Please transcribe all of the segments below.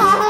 Bye.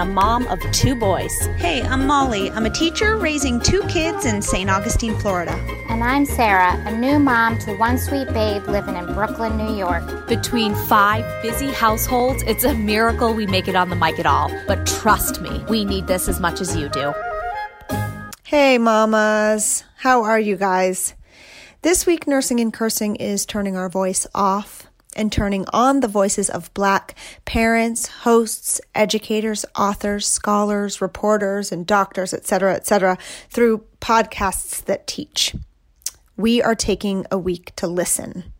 a mom of two boys. Hey, I'm Molly. I'm a teacher raising two kids in St. Augustine, Florida. And I'm Sarah, a new mom to one sweet babe living in Brooklyn, New York. Between five busy households, it's a miracle we make it on the mic at all. But trust me, we need this as much as you do. Hey, mamas. How are you guys? This week, Nursing and Cursing is turning our voice off and turning on the voices of Black parents, hosts, educators, authors, scholars, reporters, and doctors, etc., etc., through podcasts that teach. We are taking a week to listen.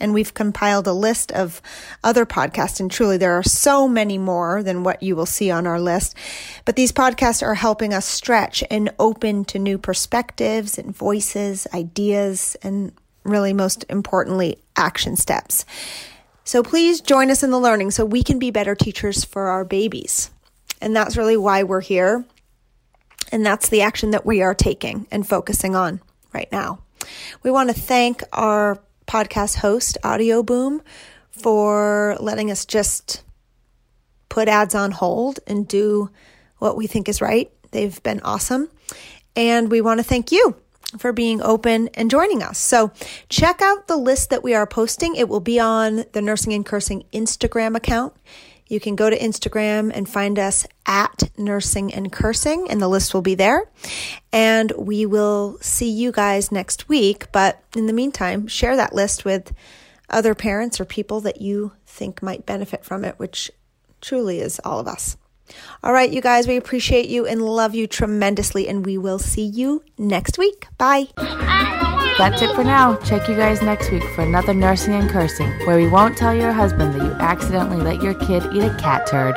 And we've compiled a list of other podcasts, and truly there are so many more than what you will see on our list. But these podcasts are helping us stretch and open to new perspectives and voices, ideas, and really most importantly, action steps. So please join us in the learning so we can be better teachers for our babies. And that's really why we're here. And that's the action that we are taking and focusing on right now. We want to thank our podcast host, Audioboom, for letting us just put ads on hold and do what we think is right. They've been awesome. And we want to thank you for being open and joining us. So check out the list that we are posting. It will be on the Nursing and Cursing Instagram account. You can go to Instagram and find us at Nursing and Cursing, and the list will be there. And we will see you guys next week. But in the meantime, share that list with other parents or people that you think might benefit from it, which truly is all of us. All right, you guys, we appreciate you and love you tremendously, and we will see you next week. Bye. That's it for now. Check you guys next week for another Nursing and Cursing, where we won't tell your husband that you accidentally let your kid eat a cat turd.